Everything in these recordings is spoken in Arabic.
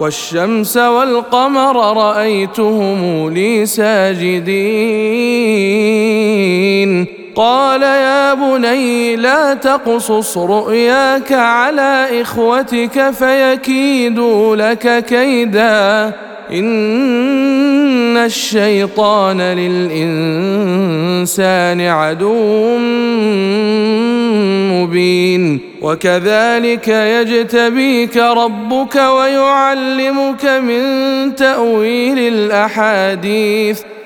والشمس والقمر رأيتهم لي ساجدين. قال يا بني لا تقصص رؤياك على إخوتك فيكيدوا لك كيدا. إن الشيطان للإنسان عدو مبين وكذلك يجتبيك ربك ويعلمك من تأويل الأحاديث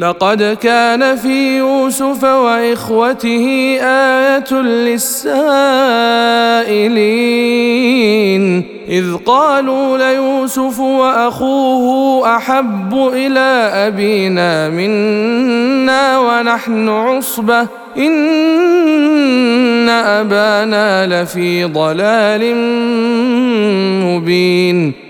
لقد كان في يوسف وإخوته آية للسائلين. إذ قالوا ليوسف وأخوه أحب إلى أبينا منا ونحن عصبة. إن أبانا لفي ضلال مبين.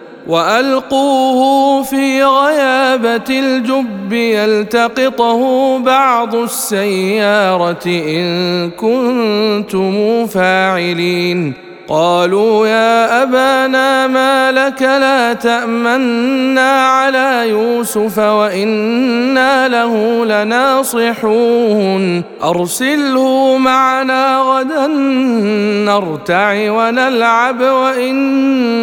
وألقوه في غيابة الجب يلتقطه بعض السيارة إن كنتم فاعلين. قالوا يا أبانا ما لك لا تأمنا على يوسف وإنا له لناصحون. أرسله معنا غدا نرتع ونلعب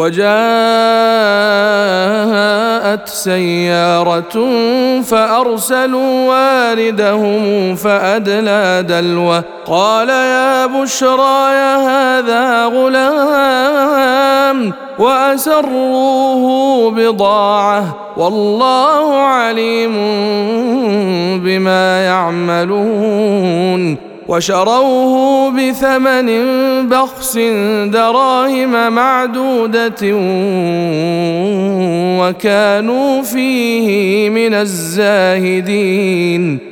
وجاء جاءت سيارة فأرسلوا واردهم فأدلى دلوه قال يا بشرى يا هذا غلام وأسروه بضاعة والله عليم بما يعملون وشروه بثمن بخس دراهم معدودة وكانوا فيه من الزاهدين.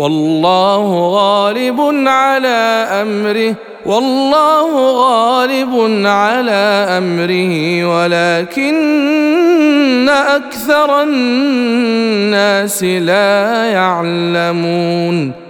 والله غالب على أمره والله غالب على أمره ولكن أكثر الناس لا يعلمون.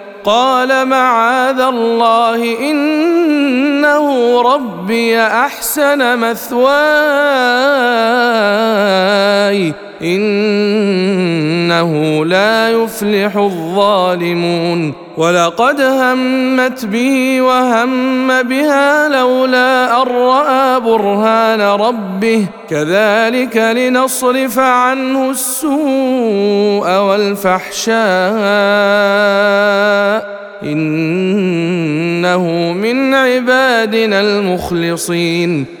قال معاذ الله إنه ربي أحسن مثواي. إنه لا يفلح الظالمون. ولقد همت به وهم بها لولا أن رأى برهان ربه. كذلك لنصرف عنه السوء والفحشاء. إنه من عبادنا المخلصين.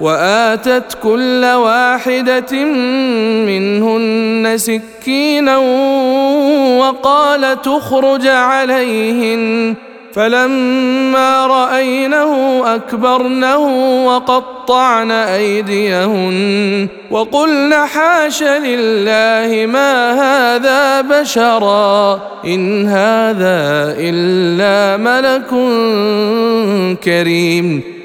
وآتت كل واحدة منهن سكينا وقال تخرج عليهن. فلما رأينه أكبرنه وقطعن أيديهن وقلن حاش لله ما هذا بشرا إن هذا إلا ملك كريم.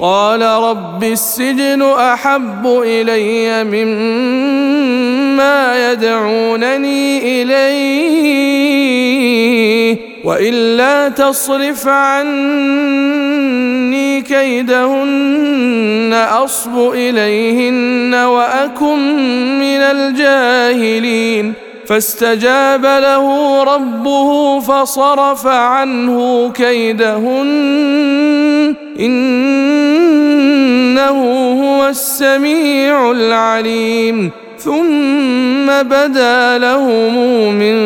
قال رب السجن أحب إلي مما يدعونني إليه وإلا تصرف عني كيدهن أصب إليهن وأكن من الجاهلين. فاستجاب له ربه فصرف عنه كيدهن. إنه هو السميع العليم. ثم بدا لهم من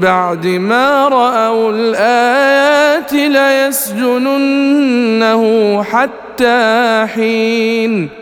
بعد ما رأوا الآيات ليسجننه حتى حين.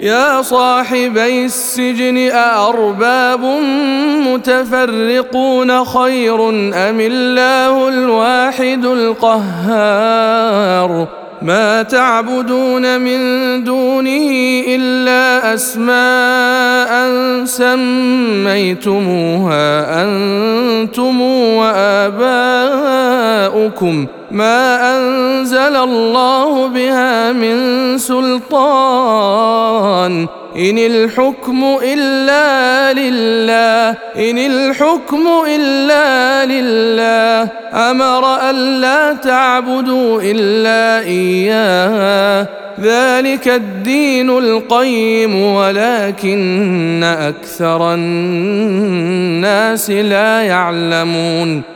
يا صاحبي السجن أأرباب متفرقون خير أم الله الواحد القهار؟ ما تعبدون من دونه إلا أسماء سميتموها أنتم وآباؤكم. ما أنزل الله بها من سلطان. إن الحكم إلا لله إن الحكم إلا لله. أمر الا تعبدوا إلا إياه. ذلك الدين القيم ولكن أكثر الناس لا يعلمون.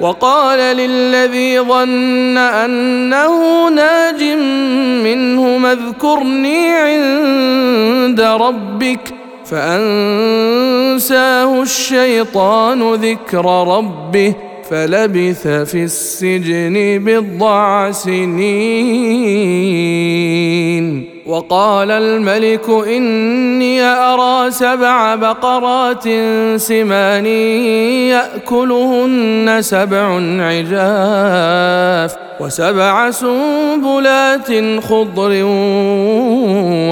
وقال للذي ظن أنه ناج منه اذكرني عند ربك فأنساه الشيطان ذكر ربه فلبث في السجن بضع سنين. وقال الملك إني أرى سبع بقرات سمان يأكلهن سبع عجاف وسبع سنبلات خضر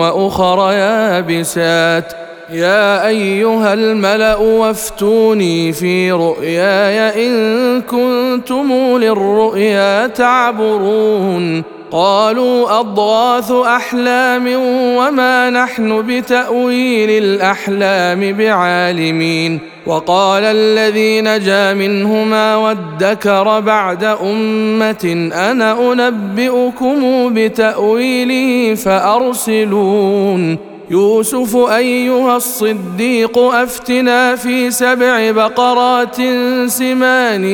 وأخر يابسات. يا أيها الملأ وافتوني في رؤياي إن كنتم للرؤيا تعبرون. قالوا أضغاث أحلام وما نحن بتأويل الأحلام بعالمين. وقال الذي نجا منهما وادكر بعد أمة أنا أنبئكم بتأويله فأرسلون. يوسف أيها الصديق أفتنا في سبع بقرات سمان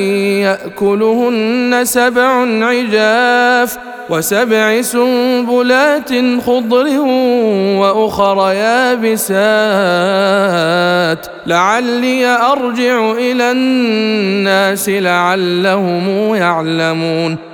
يأكلهن سبع عجاف وسبع سنبلات خضر وأخر يابسات. لعلي أرجع إلى الناس لعلهم يعلمون.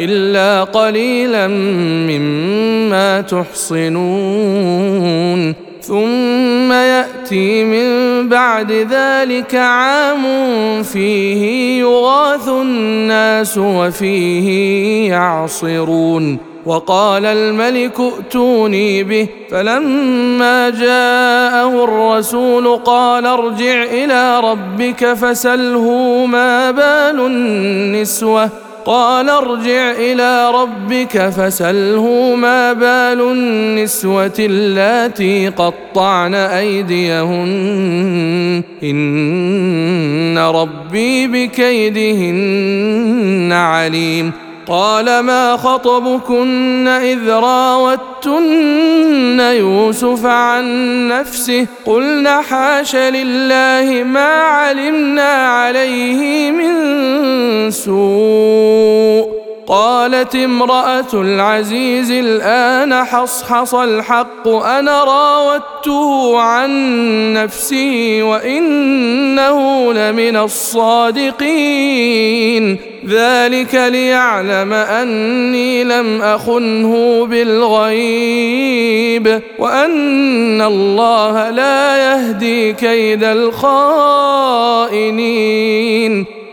إلا قليلا مما تحصنون. ثم يأتي من بعد ذلك عام فيه يغاث الناس وفيه يعصرون. وقال الملك ائتوني به. فلما جاءه الرسول قال ارجع إلى ربك فسله ما بال النسوة. قال ارجع إلى ربك فسله ما بال النسوة اللاتي قطعن أيديهن. إن ربي بكيدهن عليم. قال ما خطبكن إذ راوتن يوسف عن نفسه قلنا حاش لله ما علمنا عليه من سوء قالت امرأة العزيز الآن حصحص الحق أنا راودته عن نفسي وإنه لمن الصادقين. ذلك ليعلم أني لم أخنه بالغيب وأن الله لا يهدي كيد الخائنين.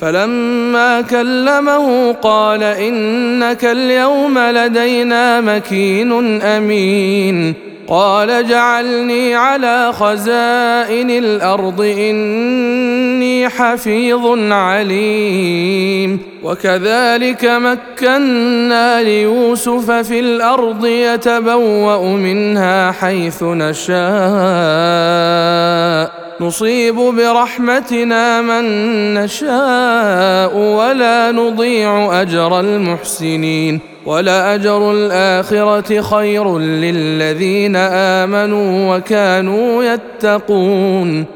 فلما كلمه قال إنك اليوم لدينا مكين أمين. قال جعلني على خزائن الأرض إني حفيظ عليم. وكذلك مكنا ليوسف في الأرض يتبوأ منها حيث نشاء. نصيب برحمتنا من نشاء ولا نضيع أجر المحسنين ولاجر الآخرة خير للذين آمنوا وكانوا يتقون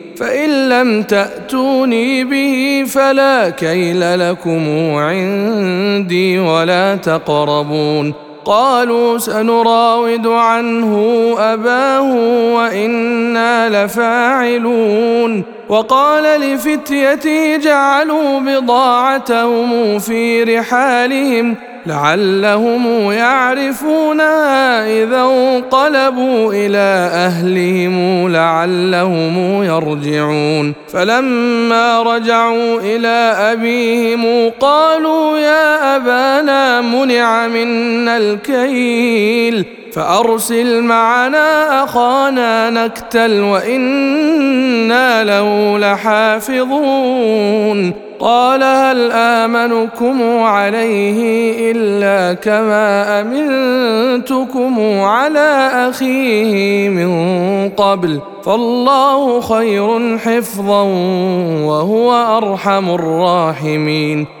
فإن لم تأتوني به فلا كيل لكم عندي ولا تقربون. قالوا سنراود عنه أباه وإنا لفاعلون. وقال لفتيته جعلوا بضاعتهم في رحالهم لعلهم يعرفونها إذا انقلبوا إلى أهلهم لعلهم يرجعون. فلما رجعوا إلى أبيهم قالوا يا أبانا منع منا الكيل فأرسل معنا أخانا نكتل وإنا له لحافظون. قال هل آمنكم عليه إلا كما أمنتكم على أخيه من قبل فالله خير حفظا وهو أرحم الراحمين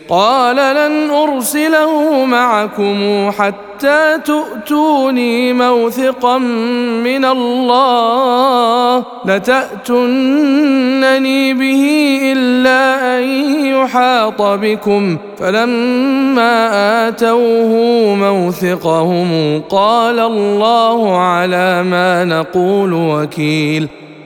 قال لن أرسله معكم حتى تؤتوني موثقا من الله لتاتونني به إلا أن يحاط بكم فلما آتوه موثقهم قال الله على ما نقول وكيل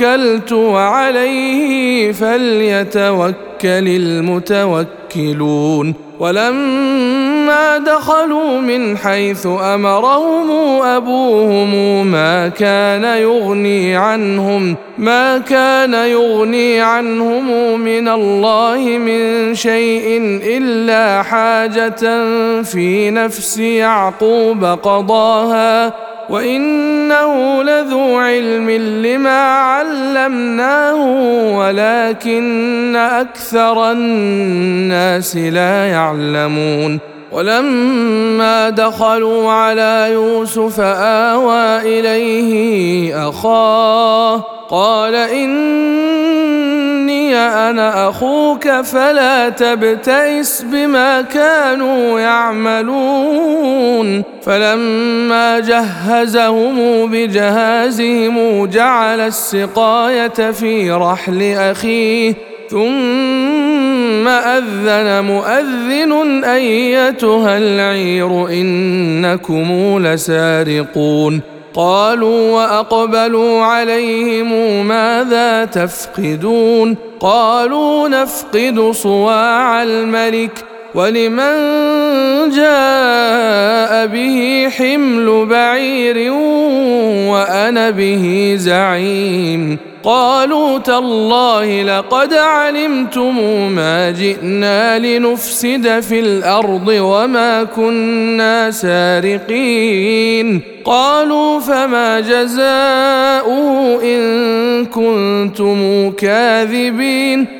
توكلت وعليه فليتوكل المتوكلون. ولما دخلوا من حيث أمرهم أبوهم ما كان يغني عنهم ما كان يغني عنهم من الله من شيء إلا حاجة في نفس يعقوب قضاها. وانه لذو علم لما علمناه ولكن أكثر الناس لا يعلمون ولما دخلوا على يوسف آوى إليه أخاه قال إني أنا أخوك فلا تبتئس بما كانوا يعملون فلما جهزهم بجهازهم جعل السقاية في رحل أخيه ثم أذن مؤذن أيتها العير إنكم لسارقون. قالوا وأقبلوا عليهم ماذا تفقدون؟ قالوا نفقد صواع الملك. ولمن جاء به حمل بعير وأنا به زعيم قالوا تالله لقد علمتم ما جئنا لنفسد في الأرض وما كنا سارقين قالوا فما جزاؤه ان كنتم كاذبين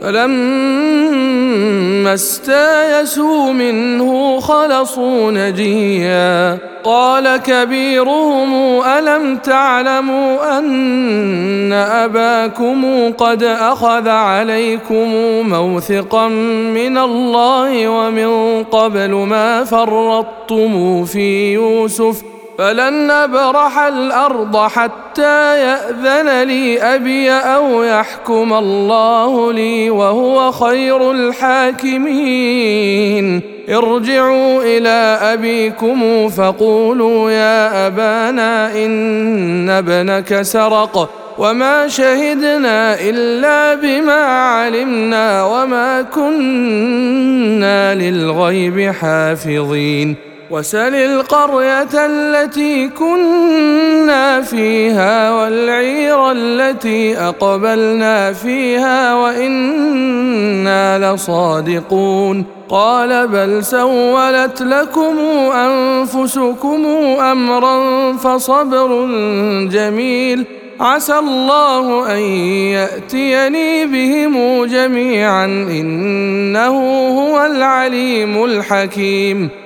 فلما استايسوا منه خلصوا نجيا. قال كبيرهم ألم تعلموا أن أباكم قد أخذ عليكم موثقا من الله ومن قبل ما فرطتم في يوسف فلن أبرح الأرض حتى يأذن لي أبي أو يحكم الله لي وهو خير الحاكمين. ارجعوا إلى أبيكم فقولوا يا أبانا إن ابنك سرق وما شهدنا إلا بما علمنا وما كنا للغيب حافظين. وسل القرية التي كنا فيها والعير التي أقبلنا فيها وإنا لصادقون. قال بل سولت لكم أنفسكم أمرا فصبر جميل. عسى الله أن يأتيني بهم جميعا إنه هو العليم الحكيم.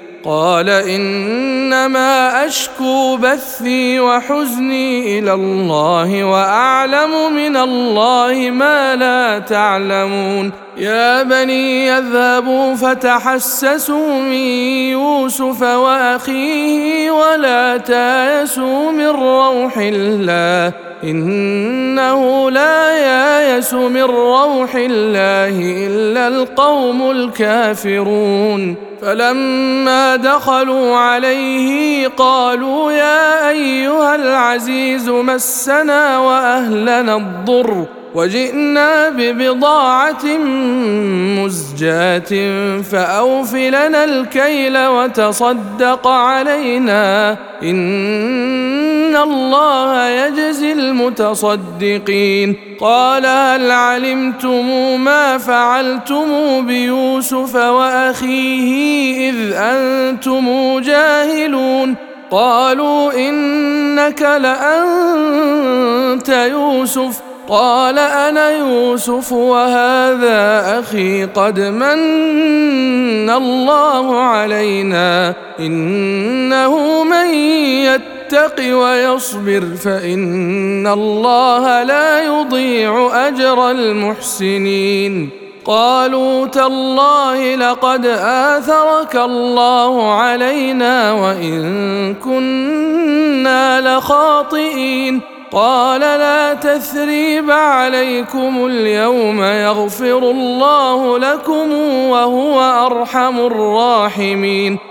قال إنما أشكو بثي وحزني إلى الله وأعلم من الله ما لا تعلمون. يا بني يذهبوا فتحسسوا من يوسف وأخيه ولا تايسوا من روح الله. إنه لا يايس من روح الله إلا القوم الكافرون. فلما دخلوا عليه قالوا يا أيها العزيز مسنا وأهلنا الضر وجئنا ببضاعة مزجاة فأوف لنا الكيل وتصدق علينا. إن الله يجزي المتصدقين قال هل علمتم ما فعلتم بيوسف وأخيه إذ أنتم جاهلون قالوا إنك لأنت يوسف قال أنا يوسف وهذا أخي قد من الله علينا انه من يتق ويصبر فإن الله لا يضيع أجر المحسنين. قالوا تالله لقد آثرك الله علينا وإن كنا لخاطئين. قال لا تثريب عليكم اليوم يغفر الله لكم وهو أرحم الراحمين.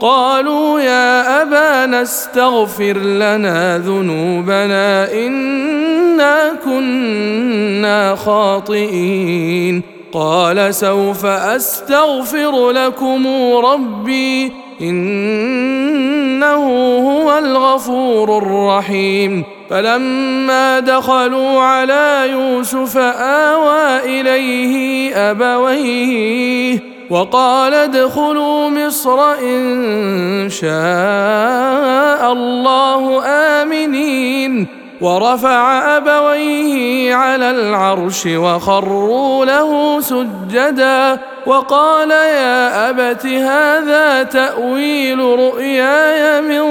قالوا يا أبانا استغفر لنا ذنوبنا إنا كنا خاطئين. قال سوف أستغفر لكم ربي إنه هو الغفور الرحيم. فلما دخلوا على يوسف آوى إليه أبويه وقال ادخلوا مصر إن شاء الله آمنين. ورفع أبويه على العرش وخروا له سجدا. وقال يا أبت هذا تأويل رؤياي من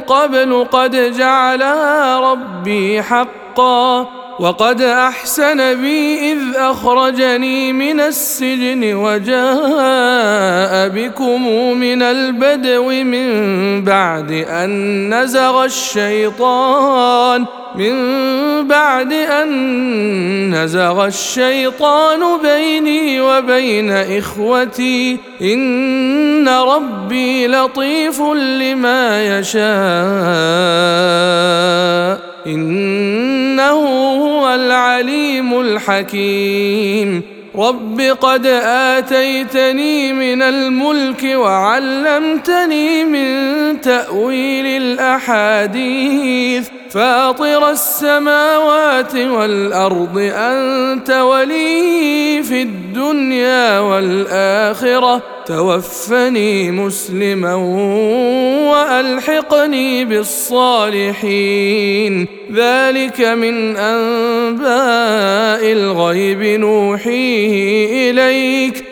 قبل قد جعلها ربي حقا. وقد أحسن بي إذ أخرجني من السجن وجاء بكم من البدو من بعد أن نزغ الشيطان من بعد أن نزغ الشيطان بيني وبين إخوتي إن ربي لطيف لما يشاء إنه هو العليم الحكيم. رب قد آتيتني من الملك وعلمتني من تأويل الأحاديث. فاطر السماوات والأرض أنت ولي في الدنيا والآخرة. توفني مسلما وألحقني بالصالحين. ذلك من أنباء الغيب نوحيه إليك.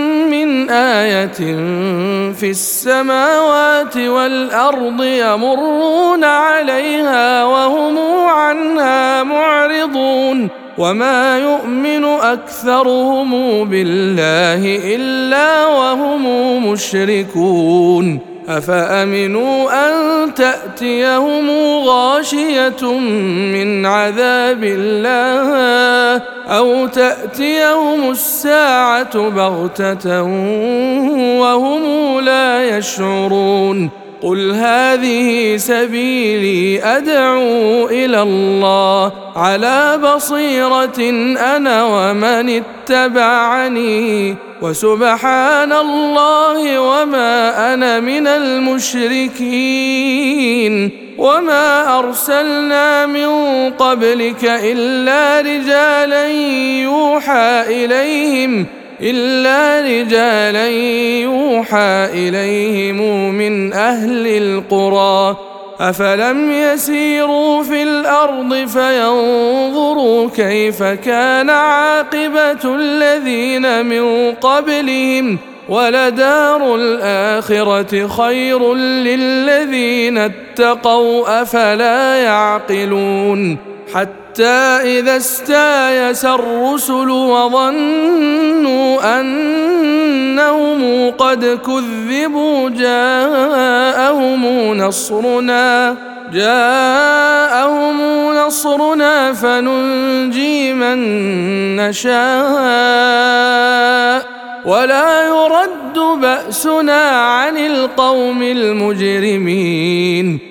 من آية في السماوات والأرض يمرون عليها وهم عنها معرضون وما يؤمن أكثرهم بالله إلا وهم مشركون أفأمنوا أن تأتيهم غاشية من عذاب الله أو تأتيهم الساعة بغتة وهم لا يشعرون قل هذه سبيلي ادعو إلى الله على بصيره أنا ومن اتبعني وسبحان الله وما أنا من المشركين وما ارسلنا من قبلك الا رجالا يوحى اليهم الا رجالا يوحى اليهم من أهل القرى افلم يسيروا في الأرض فينظروا كيف كان عاقبه الذين من قبلهم ولدار الاخره خير للذين اتقوا افلا يعقلون حتى إذا استايس الرسل وظنوا أنهم قد كذبوا جاءهم نصرنا جاءهم نصرنا فننجي من نشاء. ولا يرد بأسنا عن القوم المجرمين.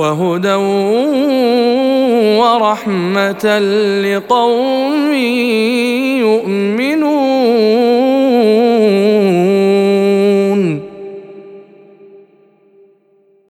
وهدى ورحمة لقوم يؤمنون.